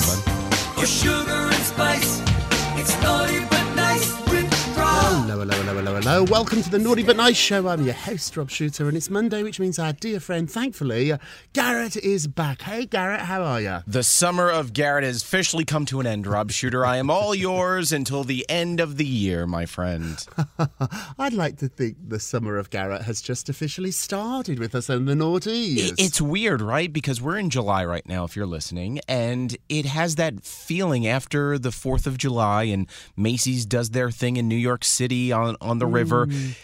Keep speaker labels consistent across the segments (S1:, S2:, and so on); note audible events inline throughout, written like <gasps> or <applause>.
S1: Vice, or sugar and spice. It's naughty
S2: Hello, hello, hello, hello. Welcome to the Naughty But Nice Show. I'm your host, Rob Shuter, and it's Monday, which means our dear friend, thankfully, Garrett is back. Hey, Garrett, how are you?
S3: The summer of Garrett has officially come to an end, Rob Shuter. I am all yours until the end of the year, my friend. <laughs>
S2: I'd like to think the summer of Garrett has just officially started with us and the Naughties.
S3: It's weird, right? Because we're in July right now, if you're listening, and it has that feeling after the 4th of July and Macy's does their thing in New York City on, on the river. Mm.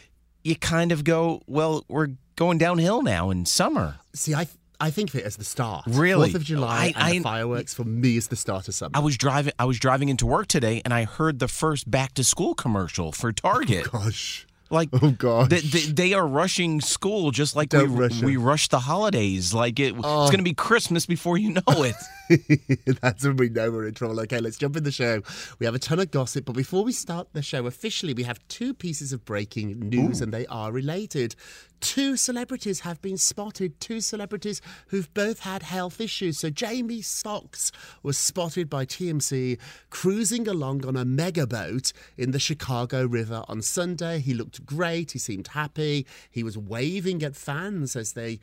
S3: You kind of go, well, we're going downhill now in summer.
S2: See, I I think of it as the start.
S3: Really?
S2: Fourth of July
S3: I-
S2: and
S3: I-
S2: fireworks for me is the start of summer.
S3: I was driving I was driving into work today and I heard the first back to school commercial for Target.
S2: Oh, gosh.
S3: Like,
S2: Oh, god,
S3: they, they, they are rushing school just like
S2: Don't
S3: we
S2: rush
S3: we rush the holidays. Like it,
S2: Oh.
S3: it's going to be Christmas before you know it. <laughs>
S2: That's when we know we're in trouble. Okay, let's jump in the show. We have a ton of gossip, but before we start the show officially, we have two pieces of breaking news, and they are related. Two celebrities have been spotted, two celebrities who've both had health issues. So, Jamie Foxx was spotted by TMZ cruising along on a mega boat in the Chicago River on Sunday. He looked great, he seemed happy, he was waving at fans as they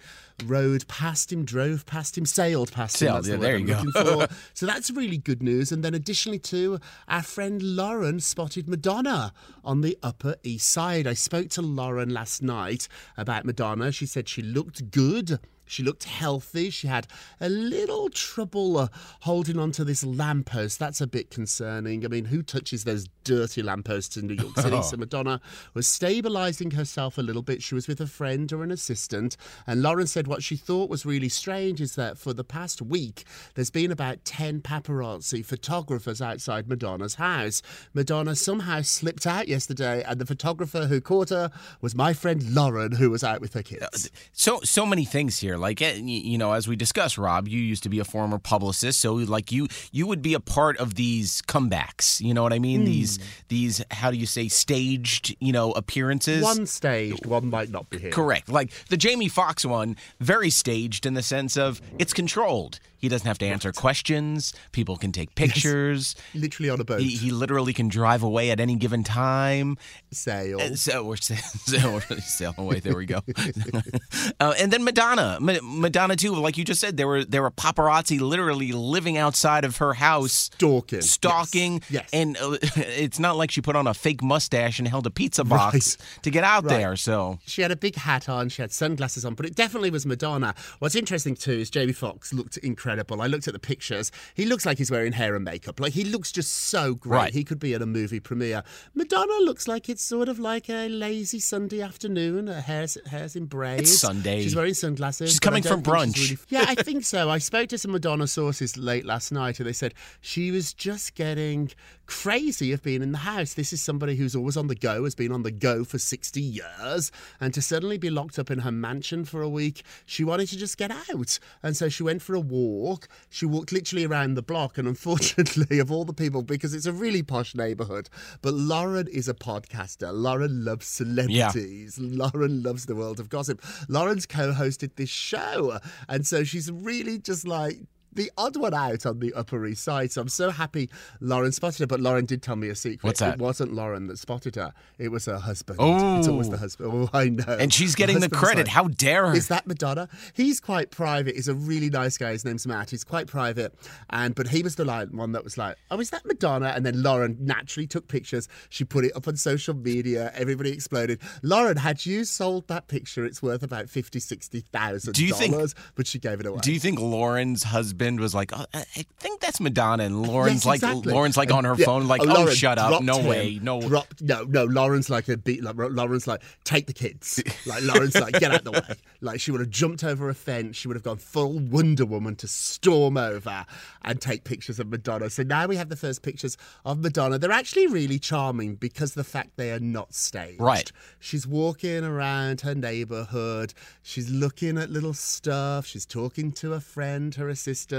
S2: rode past him, drove past him, sailed past him.
S3: Sailed,
S2: the
S3: yeah,
S2: word
S3: there
S2: I'm
S3: you go. <laughs>
S2: so that's really good news. And then additionally too, our friend Lauren spotted Madonna on the Upper East Side. I spoke to Lauren last night about Madonna. She said she looked good. She looked healthy. She had a little trouble uh, holding onto this lamppost. That's a bit concerning. I mean, who touches those dirty lampposts in New York City? <laughs> so Madonna was stabilizing herself a little bit. She was with a friend or an assistant. And Lauren said what she thought was really strange is that for the past week, there's been about 10 paparazzi photographers outside Madonna's house. Madonna somehow slipped out yesterday, and the photographer who caught her was my friend Lauren, who was out with her kids.
S3: So so many things here. Like you know, as we discussed, Rob, you used to be a former publicist, so like you you would be a part of these comebacks. You know what I mean?
S2: Hmm.
S3: These these how do you say staged you know appearances?
S2: One staged, one might not be here.
S3: Correct. Like the Jamie Foxx one, very staged in the sense of it's controlled. He doesn't have to answer questions. People can take <laughs> pictures.
S2: Literally on a boat.
S3: He, he literally can drive away at any given time.
S2: Sail.
S3: And so we're, sa- <laughs> so we're away. There we go. <laughs> uh, and then Madonna, Ma- Madonna too. Like you just said, there were there were paparazzi literally living outside of her house,
S2: Stalking.
S3: stalking.
S2: Yes.
S3: And uh, it's not like she put on a fake mustache and held a pizza box to get out
S2: Right.
S3: there. So
S2: She had a big hat on, she had sunglasses on, but it definitely was Madonna. What's interesting too is Jamie Foxx looked incredible. I looked at the pictures. He looks like he's wearing hair and makeup. Like he looks just so great.
S3: Right.
S2: He could be at a movie premiere. Madonna looks like it's sort of like a lazy Sunday afternoon. Her hair's, hair's in braids.
S3: It's Sunday.
S2: She's wearing sunglasses.
S3: She's coming from brunch.
S2: really- yeah, I think so. I spoke to some Madonna sources late last night and they said she was just getting crazy of being in the house. This is somebody who's always on the go, has been on the go for 60 years, and to suddenly be locked up in her mansion for a week, she wanted to just get out. And so she went for a walk. She walked literally around the block, and <laughs> unfortunately, of all the people, because it's a really posh neighborhood, but Lauren is a podcaster. Lauren loves celebrities. Lauren loves the world of gossip. Lauren's co hosted this show, and so she's really just like the odd one out on the Upper East Side. So I'm so happy Lauren spotted her. But Lauren did tell me a secret.
S3: What's that?
S2: It wasn't Lauren that spotted her. It was her husband.
S3: Oh.
S2: It's always the oh. husband. Oh, I know.
S3: And she's getting the credit.
S2: like,
S3: How dare her?
S2: Is that Madonna? He's quite private. He's a really nice guy. His name's Matt. He's quite private. And but he was the one that was like, oh, is that Madonna? And then Lauren naturally took pictures. She put it up on social media. Everybody exploded. Lauren, had you sold that picture, it's worth about fifty, sixty thousand
S3: Do you think-
S2: dollars. But she gave it away.
S3: Do you think Lauren's husband was like, oh, I think that's Madonna, and Lauren's
S2: Yes,
S3: like,
S2: exactly.
S3: Lauren's like
S2: And,
S3: on her
S2: yeah,
S3: phone, like,
S2: oh,
S3: oh,
S2: Lauren
S3: shut up, no
S2: him,
S3: way, no.
S2: dropped, no, no. Lauren's like a beat. Like, Lauren's like, take the kids. <laughs> Like Lauren's like, get out the way. Like she would have jumped over a fence. She would have gone full Wonder Woman to storm over and take pictures of Madonna. So now we have the first pictures of Madonna. They're actually really charming because the fact they are not staged.
S3: Right.
S2: She's walking around her neighborhood. She's looking at little stuff. She's talking to a friend, her assistant.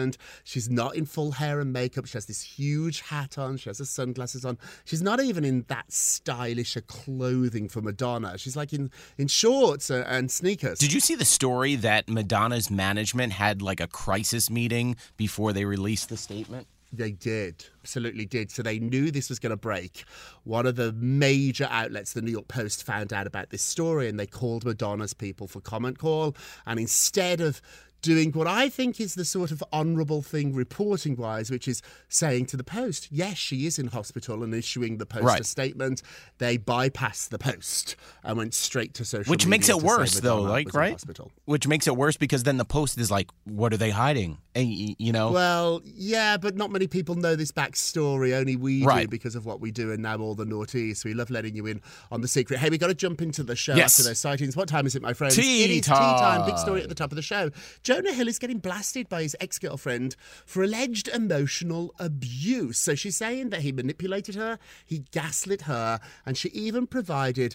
S2: She's not in full hair and makeup. She has this huge hat on. She has her sunglasses on. She's not even in that stylish a clothing for Madonna. She's like in, in shorts and, and sneakers.
S3: Did you see the story that Madonna's management had like a crisis meeting before they released the statement?
S2: They did, absolutely did. So they knew this was going to break. One of the major outlets, the New York Post, found out about this story and they called Madonna's people for comment call. And instead of doing what I think is the sort of honourable thing reporting wise, which is saying to the Post, yes, she is in hospital and issuing the Post
S3: Right.
S2: a statement, they bypassed the Post and went straight to social
S3: Which makes it worse, though, like, right?
S2: Hospital.
S3: Which makes it worse because then the post is like, what are they hiding? Eh, and, you know?
S2: Well, yeah, but not many people know this backstory. Only we do because of what we do, and now all the naughties. We love letting you in on the secret. Hey, we got to jump into the show
S3: Yes.
S2: after those sightings. What time is it, my friends?
S3: Tea
S2: it is
S3: time.
S2: tea time. Big story at the top of the show. Jonah Hill is getting blasted by his ex-girlfriend for alleged emotional abuse. So she's saying that he manipulated her, he gaslit her, and she even provided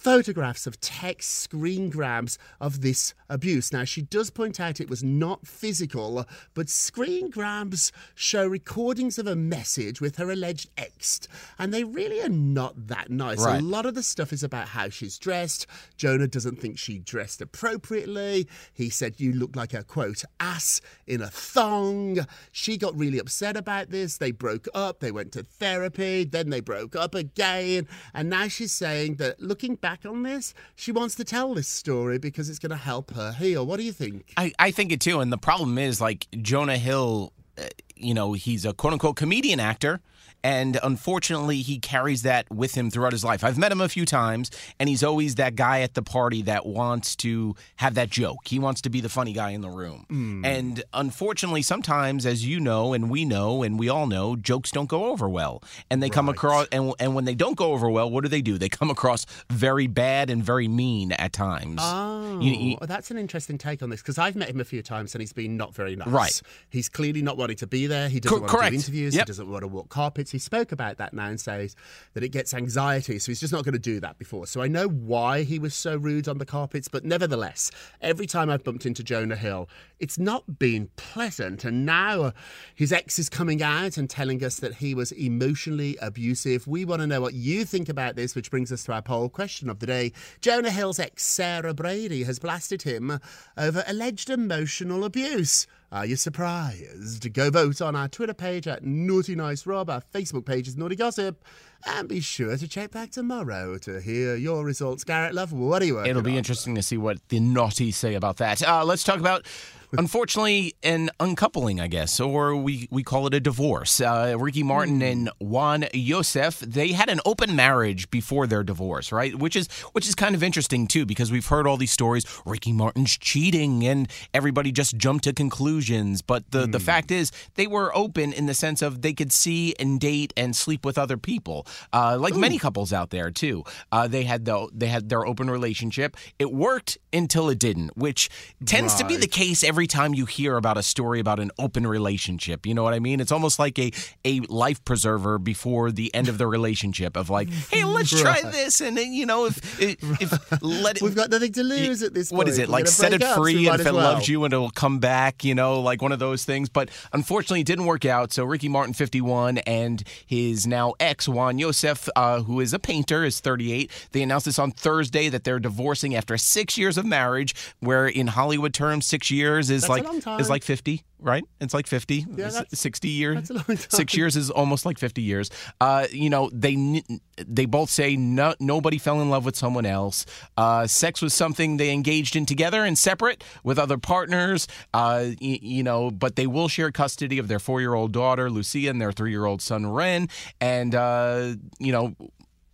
S2: photographs of text screen grabs of this abuse. Now, she does point out it was not physical, but screen grabs show recordings of a message with her alleged ex, and they really are not that nice.
S3: Right.
S2: A lot of the stuff is about how she's dressed. Jonah doesn't think she dressed appropriately. He said, You look like a quote, ass in a thong. She got really upset about this. They broke up. They went to therapy. Then they broke up again. And now she's saying that looking back on this, she wants to tell this story because it's going to help her heal. What do you think?
S3: I, I think it too. And the problem is, like, Jonah Hill, uh, you know, he's a quote unquote comedian actor. And unfortunately, he carries that with him throughout his life. I've met him a few times, and he's always that guy at the party that wants to have that joke. He wants to be the funny guy in the room. Hmm. And unfortunately, sometimes, as you know, and we know, and we all know, jokes don't go over well. And they come across, and, and when they don't go over well, what do they do? They come across very bad and very mean at times.
S2: Oh,
S3: You- you-
S2: that's an interesting take on this because I've met him a few times and he's been not very nice.
S3: Right.
S2: He's clearly not wanting to be there. He doesn't
S3: Cor-
S2: want to do interviews.
S3: Yep.
S2: He doesn't want to walk carpets. He spoke about that now and says that it gets anxiety. So he's just not going to do that before. So I know why he was so rude on the carpets, but nevertheless, every time I've bumped into Jonah Hill, it's not been pleasant. And now his ex is coming out and telling us that he was emotionally abusive. We want to know what you think about this, which brings us to our poll question of the day. Jonah Hill's ex, Sarah Brady, has blasted him over alleged emotional abuse. Are you surprised? Go vote on our Twitter page at Naughty Nice Rob. Our Facebook page is Naughty Gossip. And be sure to check back tomorrow to hear your results. Garrett Love, what are you working
S3: It'll be
S2: on?
S3: interesting to see what the naughty say about that. Uh, let's talk about, <laughs> unfortunately, an uncoupling, I guess, or we, we call it a divorce. Uh, Ricky Martin and Jwan Yosef, they had an open marriage before their divorce, right? Which is which is kind of interesting too, because we've heard all these stories. Ricky Martin's cheating, and everybody just jumped to conclusions. But the the fact is, they were open in the sense of they could see and date and sleep with other people, uh, like many couples out there too. Uh, they had the they had their open relationship. It worked until it didn't, which tends to be the case every time you hear about a story about an open relationship. You know what I mean? It's almost like a a life preserver before the end of the relationship of like, <laughs> hey, let's try this, and you know if if, <laughs> if let it.
S2: We've got nothing to lose at this point.
S3: What is it
S2: We're
S3: like? Set it
S2: up,
S3: free,
S2: might
S3: and if it
S2: well.
S3: loves you, and it'll come back. You know, like one of those things. But unfortunately, it didn't work out. So Ricky Martin, 51, and his now ex Jwan Yosef, uh, who is a painter, is 38. They announced this on Thursday that they're divorcing after six years of marriage. Where in Hollywood terms, six years is
S2: That's
S3: like is like 50. Right? It's like 50.
S2: Yeah, that's-
S3: 60 years.
S2: that's a long time.
S3: Six years is almost like 50 years. Uh, you know, they they both say no, nobody fell in love with someone else. Uh, sex was something they engaged in together and separate with other partners. Uh, y- you know, but they will share custody of their four year old daughter Lucia and their three year old son Renn. And uh, you know,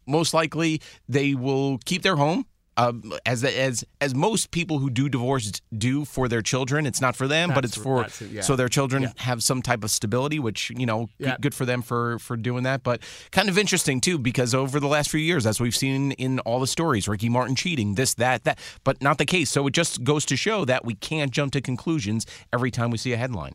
S3: most likely they will keep their home. Um, as as as most people who do divorce do for their children, it's not for them, but it's for
S2: it, yeah.
S3: so their children
S2: Yeah.
S3: have some type of stability, which you know,
S2: Yeah.
S3: good for them for for doing that. But kind of interesting too, because over the last few years, as we've seen in all the stories, Ricky Martin cheating, this, that, that, but not the case. So it just goes to show that we can't jump to conclusions every time we see a headline.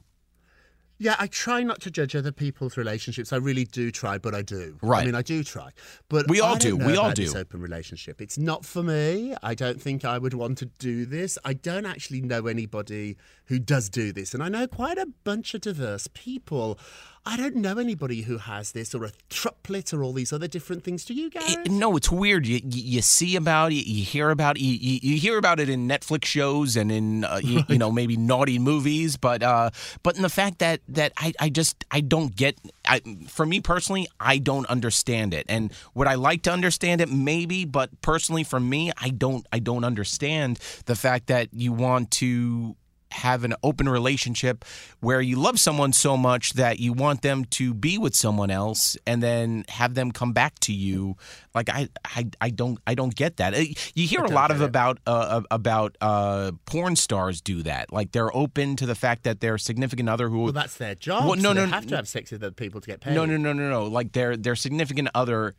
S2: Yeah, I try not to judge other people's relationships. I really do try, but I do.
S3: Right.
S2: I mean, I do try. But
S3: We all do. We all do.
S2: This open relationship. It's not for me. I don't think I would want to do this. I don't actually know anybody who does do this, and I know quite a bunch of diverse people. I don't know anybody who has this or a triplet or all these other different things. Do you, guys?
S3: It- no, it's weird. You, you you see about it, you hear about it, you, you, you hear about it in Netflix shows and in uh, you, you know maybe naughty movies, but uh, but in the fact that that I, I just I don't get. I, for me personally, I don't understand it, and would I like to understand it? Maybe, but personally, for me, I don't I don't understand the fact that you want to have an open relationship where you love someone so much that you want them to be with someone else and then have them come back to you like i i, I don't i don't get that Uh, you hear a lot of about uh, about uh porn stars do that like they're open to the fact that their significant other who
S2: well, that's their job.
S3: Well, no,
S2: so
S3: no,
S2: they have
S3: no.
S2: to have sex with other people to get paid.
S3: no, no, no, no, no. Like their their significant other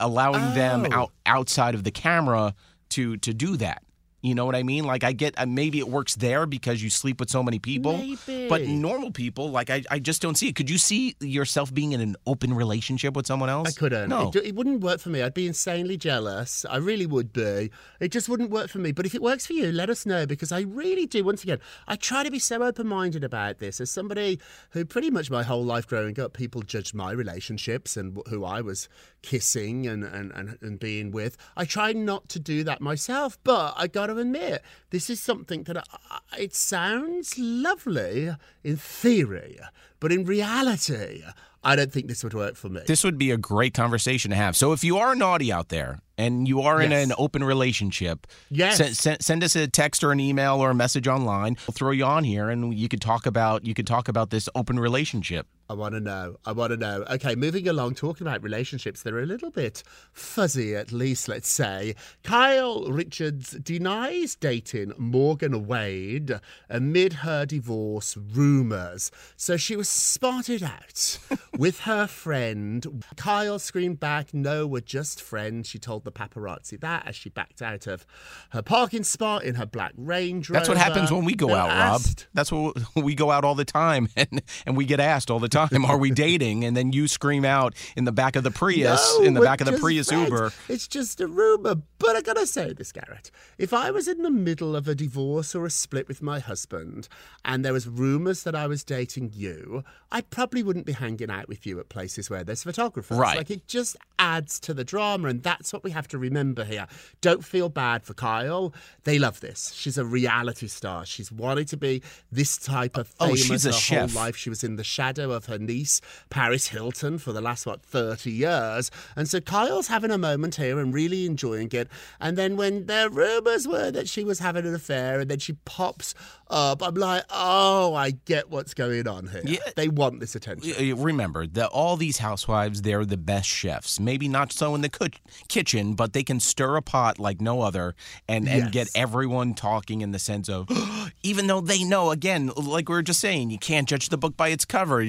S3: allowing them
S2: Oh.
S3: out outside of the camera to to do that. You know what I mean? Like I get uh, maybe it works there because you sleep with so many people, but normal people like I, I just don't see it. Could you see yourself being in an open relationship with someone else?
S2: I couldn't.
S3: No.
S2: It, it wouldn't work for me. I'd be insanely jealous. I really would be. It just wouldn't work for me. But if it works for you, let us know because I really do. Once again, I try to be so open minded about this. As somebody who pretty much my whole life growing up, people judged my relationships and who I was kissing and, and, and, and being with. I try not to do that myself. But I got to admit, this is something that I- it sounds lovely in theory, but in reality, I don't think this would work for me.
S3: This would be a great conversation to have. So if you are naughty out there and you are in
S2: Yes.
S3: an open relationship,
S2: Yes.
S3: send, send, send us a text or an email or a message online. We'll throw you on here and you could talk about you could talk about this open relationship.
S2: I want to know. I want to know. Okay, moving along, talking about relationships, they're a little bit fuzzy, at least, let's say. Kyle Richards denies dating Morgan Wade amid her divorce rumours. So she was spotted out <laughs> with her friend. Kyle screamed back, No, we're just friends. She told the paparazzi that as she backed out of her parking spot in her black Range Rover.
S3: That's what happens when we go out,
S2: asked-
S3: Rob. That's what <laughs> we go out all the time, <laughs> and and we get asked all the time, "Are we <laughs> dating?" And then you scream out in the back of the Prius,
S2: No,
S3: in the back of the Prius
S2: friends.
S3: Uber.
S2: It's just a rumor. But I gotta say this, Garrett. If I was in the middle of a divorce or a split with my husband, and there was rumors that I was dating you, I probably wouldn't be hanging out with you at places where there's photographers.
S3: Right.
S2: Like it just adds to the drama, and that's what we have to remember here. Don't feel bad for Kyle. They love this. She's a reality star. She's wanted to be this type of
S3: Oh, oh
S2: famous
S3: she's a
S2: her
S3: chef.
S2: whole life. She was in the shadow of her niece, Paris Hilton, for the last, what, 30 years. And so Kyle's having a moment here and really enjoying it. And then when the rumours were that she was having an affair and then she pops up, I'm like, oh, I get what's going on here.
S3: Yeah.
S2: They want this attention.
S3: Remember that all these housewives, they're the best chefs. Maybe not so in the co- but they can stir a pot like no other and, and get everyone talking in the sense of, <gasps> even though they know, again, like we were just saying, you can't judge the book by its cover.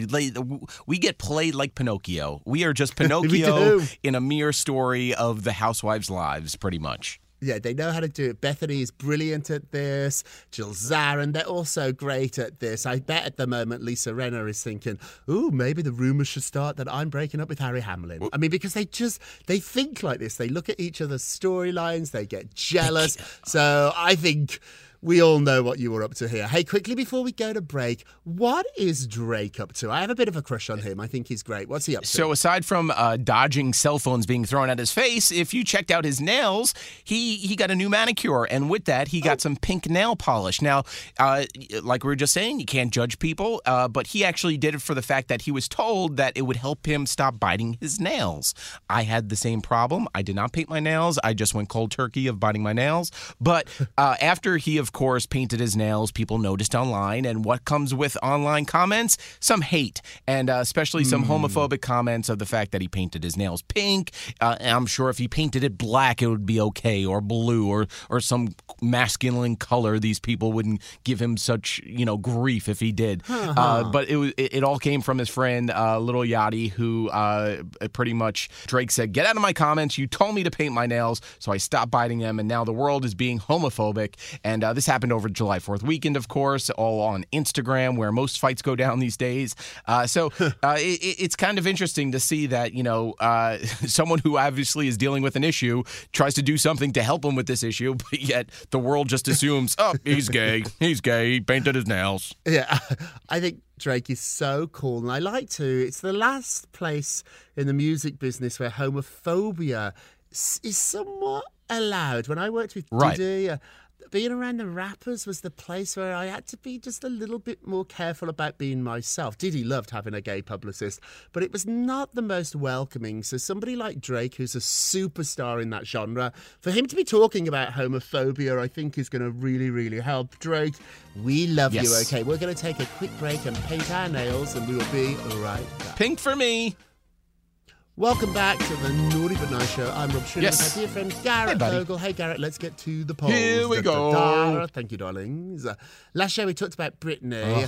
S3: We get played like Pinocchio. We are just <laughs> Pinocchio in a mere story of the housewives' lives, pretty much.
S2: Yeah, they know how to do it. Bethany is brilliant at this. Jill Zarin, they're also great at this. I bet at the moment Lisa Rinna is thinking, "Ooh, maybe the rumors should start that I'm breaking up with Harry Hamlin." I mean, because they just they think like this. They look at each other's storylines. They get jealous. So I think. We all know what you were up to here. Hey, quickly before we go to break, what is Drake up to? I have a bit of a crush on him. I think he's great. What's he up to?
S3: So aside from uh, dodging cell phones being thrown at his face, if you checked out his nails, he he got a new manicure, and with that, he got some pink nail polish. Now, uh, like we were just saying, you can't judge people, uh, but he actually did it for the fact that he was told that it would help him stop biting his nails. I had the same problem. I did not paint my nails. I just went cold turkey of biting my nails. But uh, after he, of course, painted his nails, people noticed online, and what comes with online comments? Some hate, and uh, especially some homophobic comments of the fact that he painted his nails pink. Uh, I'm sure if he painted it black, it would be okay, or blue, or or some masculine color. These people wouldn't give him such you know grief if he did. Uh, but it it, it all came from his friend uh, Lil Yachty, who uh, pretty much Drake said, "Get out of my comments. You told me to paint my nails, so I stopped biting them, and now the world is being homophobic." And uh, this happened over July Fourth weekend, of course, all on Instagram, where most fights go down these days. Uh, so <laughs> uh, it, it- it's kind of interesting to see that you know uh, <laughs> someone who obviously is dealing with an issue tries to do something to help him with this issue, <laughs> but yet the world just assumes, "Oh, he's gay. He's gay. He painted his nails."
S2: Yeah, I think Drake is so cool, and I like to. It's the last place in the music business where homophobia is somewhat allowed. When I worked with
S3: Right.
S2: Diddy, uh, being around the rappers was the place where I had to be just a little bit more careful about being myself. Diddy loved having a gay publicist, but it was not the most welcoming. So somebody like Drake, who's a superstar in that genre, for him to be talking about homophobia, I think is going to really, really help. Drake, we love you. Okay, we're going to take a quick break and paint our nails, and we will be right back.
S3: Pink for me.
S2: Welcome back to the Naughty But Nice Show. I'm Rob Schindler
S3: Yes.
S2: with my dear friend Garrett
S3: Hey, buddy.
S2: Vogel. Hey, Garrett, let's get to the polls.
S3: Here we
S2: Da-da-da.
S3: go.
S2: Thank you, darlings. Last show we talked about Britney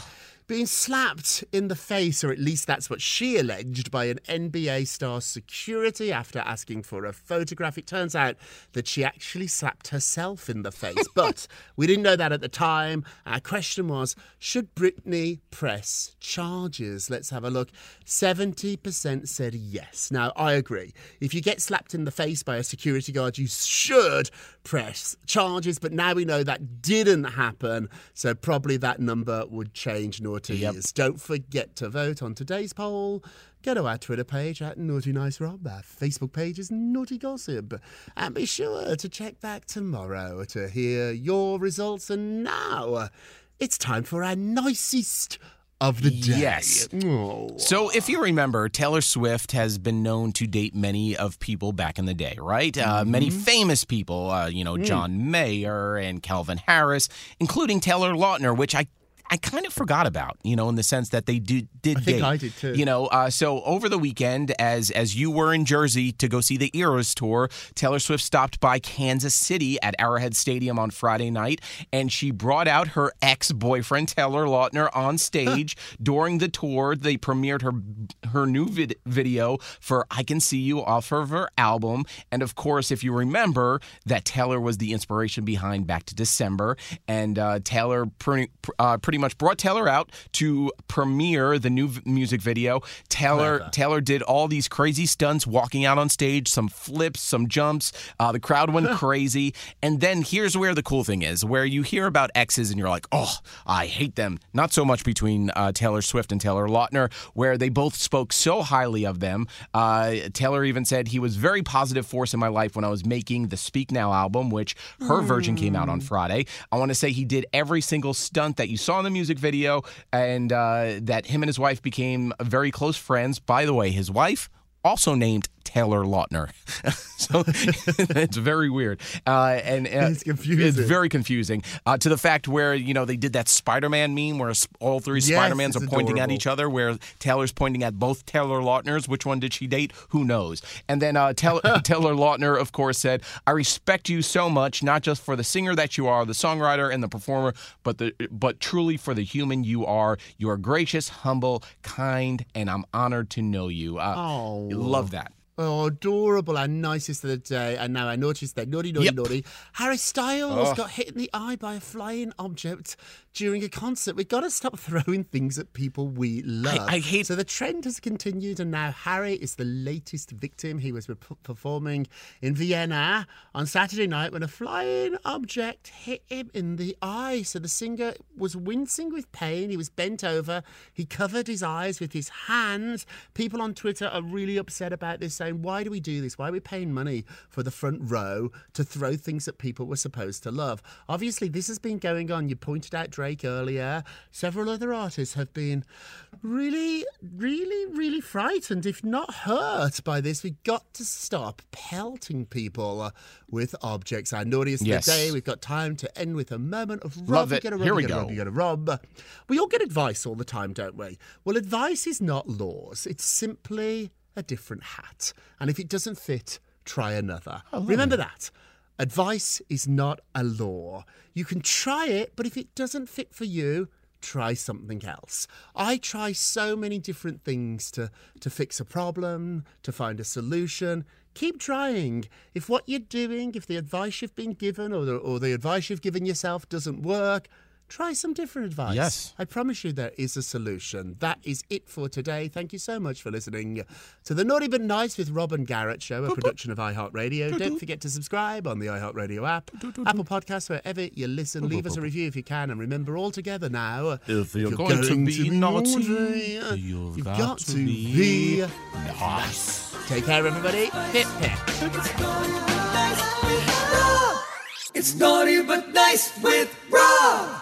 S2: being slapped in the face, or at least that's what she alleged, by an NBA star security after asking for a photograph. It turns out that she actually slapped herself in the face, <laughs> but we didn't know that at the time. Our question was should Britney press charges? Let's have a look. 70% said yes. Now, I agree. If you get slapped in the face by a security guard, you should press charges, but now we know that didn't happen, so probably that number would change naughties. Don't forget to vote on today's poll. Go to our Twitter page at Naughty Nice Rob. Our Facebook page is Naughty Gossip. And be sure to check back tomorrow to hear your results. And now it's time for our nicest of the day.
S3: Yes.
S2: Oh.
S3: So, if you remember, Taylor Swift has been known to date many of people back in the day, right? Uh, many famous people, uh, you know, John Mayer and Calvin Harris, including Taylor Lautner, which I. I kind of forgot about, you know, in the sense that they do, did
S2: I think
S3: date.
S2: I did too.
S3: You know, uh, so over the weekend, as as you were in Jersey to go see the Eras tour, Taylor Swift stopped by Kansas City at Arrowhead Stadium on Friday night, and she brought out her ex boyfriend Taylor Lautner on stage <laughs> during the tour. They premiered her her new vid- video for "I Can See You" off of her album, and of course, if you remember, that Taylor was the inspiration behind "Back to December," and uh, Taylor pretty uh, pretty much brought Taylor out to premiere the new v- music video. Taylor Taylor did all these crazy stunts walking out on stage, some flips, some jumps. Uh, the crowd went <laughs> crazy. And then here's where the cool thing is, where you hear about exes and you're like, oh, I hate them. Not so much between uh, Taylor Swift and Taylor Lautner, where they both spoke so highly of them. Uh, Taylor even said he was very positive force in my life when I was making the Speak Now album, which her version came out on Friday. I want to say he did every single stunt that you saw in the music video, and uh, that him and his wife became very close friends. By the way, his wife also named Taylor Lautner. <laughs> so <laughs> it's very weird. Uh, and uh,
S2: It's confusing.
S3: It's very confusing uh, to the fact where you know they did that Spider-Man meme where all three
S2: Yes,
S3: Spider-Mans are pointing at each other, where Taylor's pointing at both Taylor Lautners. Which one did she date? Who knows? And then uh, Taylor, <laughs> Taylor Lautner, of course, said, "I respect you so much, not just for the singer that you are, the songwriter and the performer, but the but truly for the human you are. You are gracious, humble, kind, and I'm honored to know you." Uh,
S2: Oh.
S3: love that.
S2: Oh, adorable. and nicest of the day. Uh, and now I noticed that naughty, naughty,
S3: Yep.
S2: naughty. Harry Styles
S3: Oh.
S2: got hit in the eye by a flying object during a concert. We've got to stop throwing things at people we love.
S3: I hate-
S2: So the trend has continued, and now Harry is the latest victim. He was re- performing in Vienna on Saturday night when a flying object hit him in the eye. So the singer was wincing with pain. He was bent over. He covered his eyes with his hands. People on Twitter are really upset about this, saying, Why do we do this? Why are we paying money for the front row to throw things at people we're supposed to love? Obviously, this has been going on. You pointed out Drake earlier. Several other artists have been really, really, really frightened, if not hurt, by this. We've got to stop pelting people uh, with objects. Our naughtiest
S3: Yes.
S2: of the day. We've got time to end with a moment of rob.
S3: Love it.
S2: rob,
S3: Here we go.
S2: rob, you gotta rob. We all get advice all the time, don't we? Well, advice is not laws. It's simply a different hat. And if it doesn't fit, try another. Remember that. Advice is not a law. You can try it, but if it doesn't fit for you, try something else. I try so many different things to, to fix a problem, to find a solution. Keep trying. If what you're doing, if the advice you've been given or the, or the advice you've given yourself doesn't work, try some different advice.
S3: Yes.
S2: I promise you there is a solution. That is it for today. Thank you so much for listening to the Naughty But Nice with Rob and Garrett show, a production of iHeartRadio. Don't forget to subscribe on the iHeartRadio app, Apple Podcasts, wherever you listen. Leave us a review if you can. And remember, all together now,
S3: If you're going to be naughty, you've got to be
S2: nice. Take care, everybody. Hip, hip.
S1: It's naughty but nice with Rob.